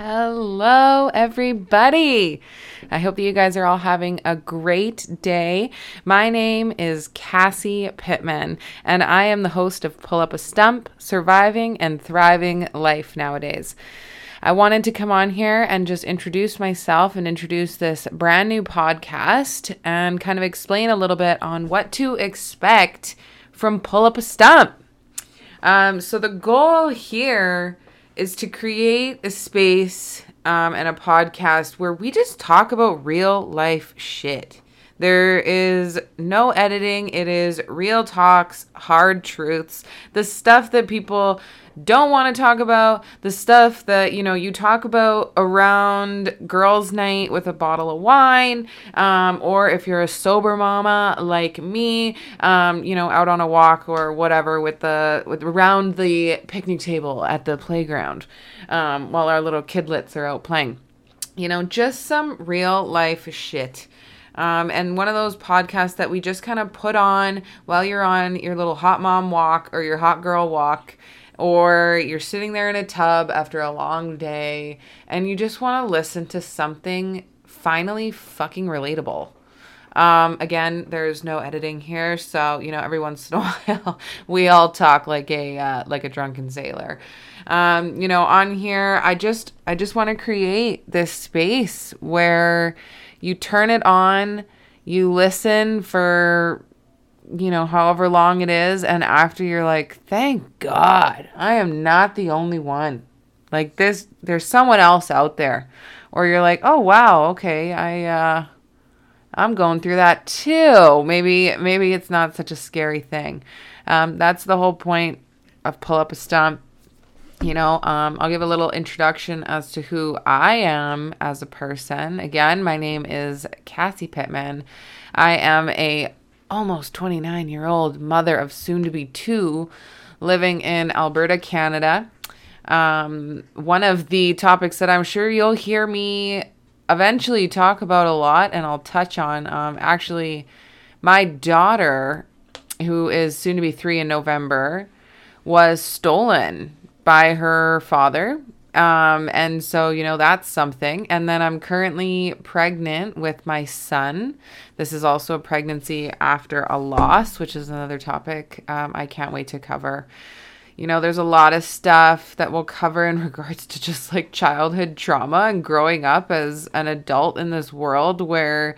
Hello, everybody. I hope that you guys are all having a great day. My name is Cassie Pittman, and I am the host of Pull Up a Stump Surviving and Thriving Life Nowadays. I wanted to come on here and just introduce myself and introduce this brand new podcast and kind of explain a little bit on what to expect from Pull Up a Stump. Um, so, the goal here is to create a space um, and a podcast where we just talk about real life shit. There is no editing. It is real talks, hard truths, the stuff that people don't want to talk about, the stuff that, you know, you talk about around girls' night with a bottle of wine, um, or if you're a sober mama like me, um, you know, out on a walk or whatever with the, with around the picnic table at the playground um, while our little kidlets are out playing. You know, just some real life shit. Um, and one of those podcasts that we just kind of put on while you're on your little hot mom walk or your hot girl walk, or you're sitting there in a tub after a long day and you just want to listen to something finally fucking relatable. Um, again, there's no editing here, so you know every once in a while we all talk like a uh, like a drunken sailor. Um, you know, on here, I just I just want to create this space where you turn it on, you listen for, you know, however long it is. And after you're like, thank God, I am not the only one. Like this, there's someone else out there. Or you're like, oh, wow, okay, I, uh, I'm going through that too. Maybe, maybe it's not such a scary thing. Um, that's the whole point of pull up a stump you know, um, I'll give a little introduction as to who I am as a person. Again, my name is Cassie Pittman. I am a almost 29 year old mother of soon to be two living in Alberta, Canada. Um, one of the topics that I'm sure you'll hear me eventually talk about a lot and I'll touch on um, actually, my daughter, who is soon to be three in November, was stolen by her father. Um, and so, you know, that's something. And then I'm currently pregnant with my son. This is also a pregnancy after a loss, which is another topic um, I can't wait to cover. You know, there's a lot of stuff that we'll cover in regards to just like childhood trauma and growing up as an adult in this world where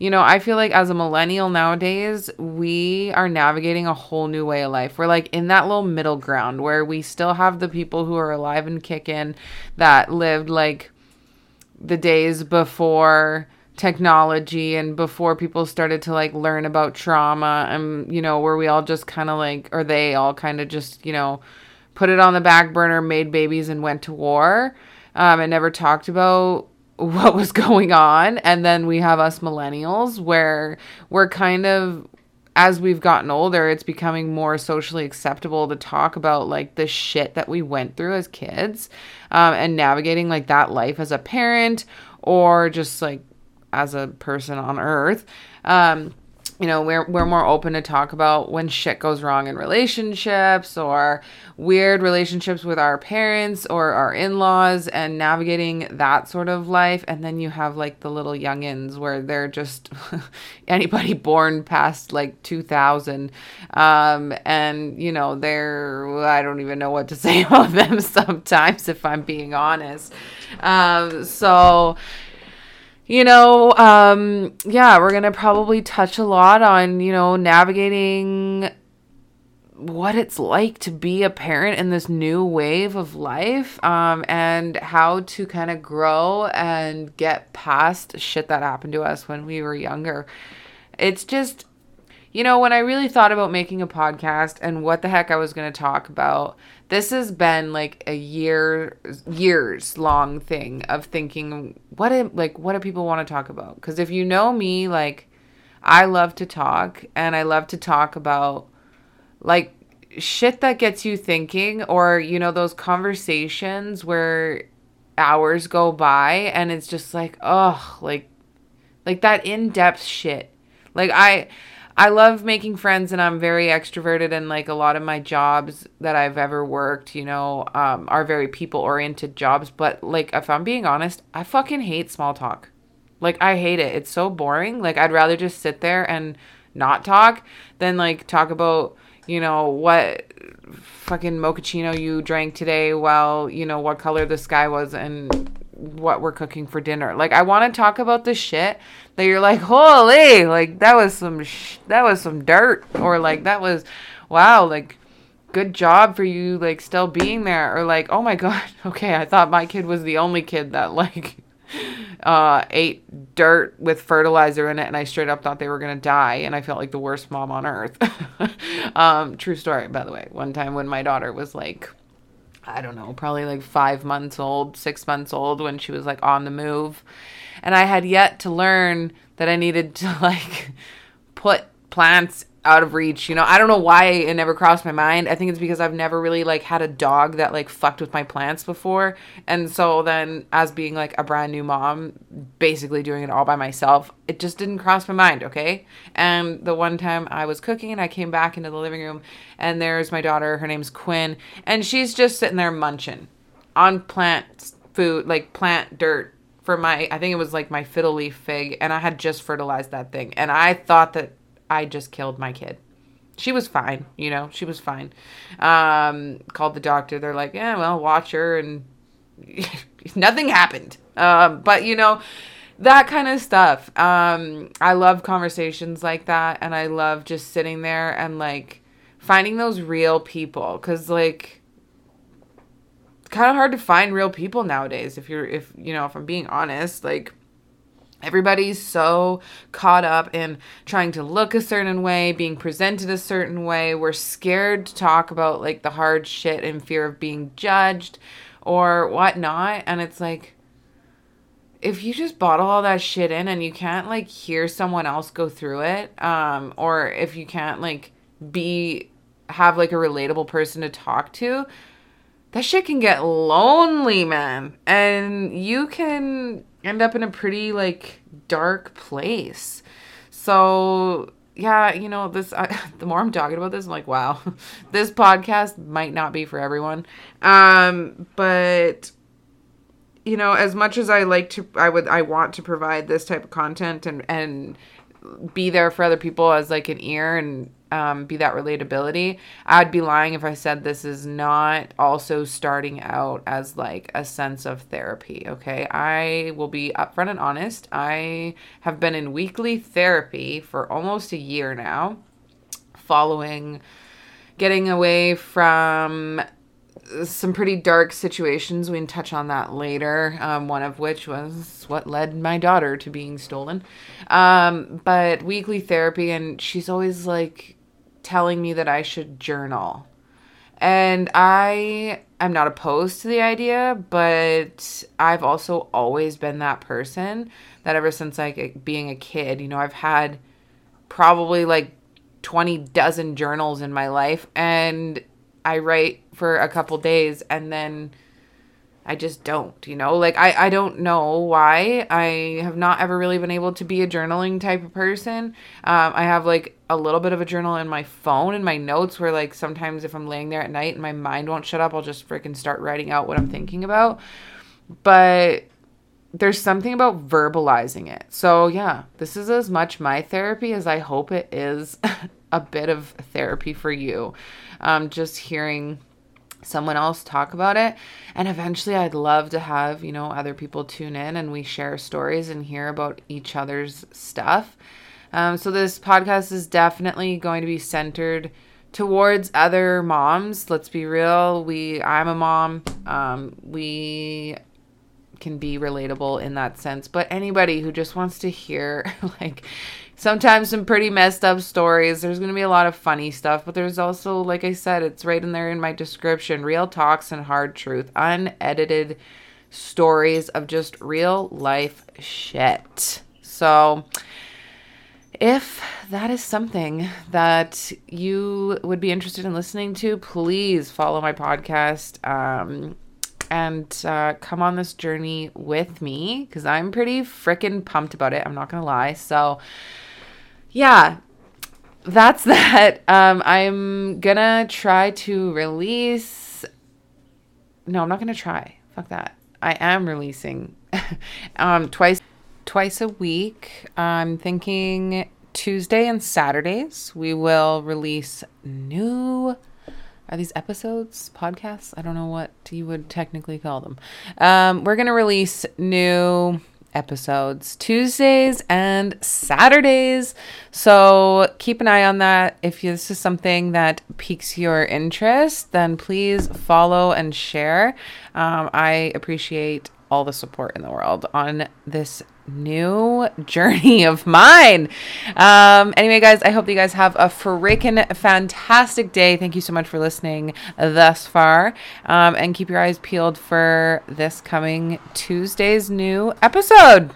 you know, I feel like as a millennial nowadays, we are navigating a whole new way of life. We're like in that little middle ground where we still have the people who are alive and kicking that lived like the days before technology and before people started to like learn about trauma and you know where we all just kind of like or they all kind of just you know put it on the back burner made babies and went to war um, and never talked about what was going on. And then we have us millennials where we're kind of as we've gotten older, it's becoming more socially acceptable to talk about like the shit that we went through as kids um, and navigating like that life as a parent or just like as a person on earth. Um, you know, we're, we're more open to talk about when shit goes wrong in relationships or weird relationships with our parents or our in laws and navigating that sort of life. And then you have like the little youngins where they're just anybody born past like 2000. Um, and, you know, they're, I don't even know what to say about them sometimes, if I'm being honest. Um, so, you know, um, yeah, we're going to probably touch a lot on, you know, navigating what it's like to be a parent in this new wave of life um, and how to kind of grow and get past shit that happened to us when we were younger. It's just, you know, when I really thought about making a podcast and what the heck I was going to talk about, this has been like a year years long thing of thinking what do, like what do people want to talk about? Because if you know me like i love to talk and i love to talk about like shit that gets you thinking or you know those conversations where hours go by and it's just like oh like like that in-depth shit. Like i I love making friends and I'm very extroverted and like a lot of my jobs that I've ever worked, you know, um, are very people oriented jobs. But like if I'm being honest, I fucking hate small talk. Like I hate it. It's so boring. Like I'd rather just sit there and not talk than like talk about, you know, what fucking mochaccino you drank today while, you know, what color the sky was and what we're cooking for dinner. Like I want to talk about the shit that you're like, "Holy, like that was some sh- that was some dirt." Or like that was wow, like good job for you like still being there or like, "Oh my god, okay, I thought my kid was the only kid that like uh, ate dirt with fertilizer in it, and I straight up thought they were gonna die, and I felt like the worst mom on earth. um, true story, by the way. One time when my daughter was like, I don't know, probably like five months old, six months old, when she was like on the move, and I had yet to learn that I needed to like put plants out of reach. You know, I don't know why it never crossed my mind. I think it's because I've never really like had a dog that like fucked with my plants before. And so then as being like a brand new mom, basically doing it all by myself, it just didn't cross my mind, okay? And the one time I was cooking and I came back into the living room and there's my daughter, her name's Quinn, and she's just sitting there munching on plant food, like plant dirt for my I think it was like my fiddle leaf fig and I had just fertilized that thing. And I thought that I just killed my kid. She was fine, you know, she was fine. Um, called the doctor. They're like, yeah, well, watch her. And nothing happened. Um, but, you know, that kind of stuff. Um, I love conversations like that. And I love just sitting there and like finding those real people. Cause, like, it's kind of hard to find real people nowadays. If you're, if, you know, if I'm being honest, like, Everybody's so caught up in trying to look a certain way, being presented a certain way. We're scared to talk about like the hard shit in fear of being judged or whatnot. And it's like, if you just bottle all that shit in and you can't like hear someone else go through it, um, or if you can't like be, have like a relatable person to talk to, that shit can get lonely, man. And you can end up in a pretty like dark place. So yeah, you know this. I, the more I'm talking about this, I'm like, wow, this podcast might not be for everyone. Um, but you know, as much as I like to, I would, I want to provide this type of content and and be there for other people as like an ear and um, be that relatability. I'd be lying if I said this is not also starting out as like a sense of therapy. Okay. I will be upfront and honest. I have been in weekly therapy for almost a year now, following getting away from some pretty dark situations. We can touch on that later. Um, one of which was what led my daughter to being stolen. Um, but weekly therapy, and she's always like telling me that I should journal. And I am not opposed to the idea, but I've also always been that person that ever since like being a kid, you know, I've had probably like 20 dozen journals in my life and I write for a couple days and then I just don't, you know? Like I I don't know why. I have not ever really been able to be a journaling type of person. Um, I have like a little bit of a journal in my phone and my notes where like sometimes if I'm laying there at night and my mind won't shut up, I'll just freaking start writing out what I'm thinking about. But there's something about verbalizing it. So, yeah, this is as much my therapy as I hope it is a bit of therapy for you. Um, just hearing someone else talk about it. And eventually, I'd love to have, you know, other people tune in and we share stories and hear about each other's stuff. Um, so, this podcast is definitely going to be centered towards other moms. Let's be real. We, I'm a mom. Um, we can be relatable in that sense. But anybody who just wants to hear, like, sometimes some pretty messed up stories. There's going to be a lot of funny stuff, but there's also, like I said, it's right in there in my description real talks and hard truth, unedited stories of just real life shit. So, if that is something that you would be interested in listening to, please follow my podcast um, and uh, come on this journey with me because I'm pretty freaking pumped about it. I'm not going to lie. So, yeah, that's that. Um, I'm gonna try to release. No, I'm not gonna try. Fuck that. I am releasing um, twice twice a week. I'm thinking Tuesday and Saturdays. We will release new. Are these episodes, podcasts? I don't know what you would technically call them. Um, we're gonna release new episodes Tuesdays and Saturdays. So keep an eye on that. If this is something that piques your interest, then please follow and share. Um, I appreciate all the support in the world on this new journey of mine. Um, anyway, guys, I hope you guys have a freaking fantastic day. Thank you so much for listening thus far. Um, and keep your eyes peeled for this coming Tuesday's new episode.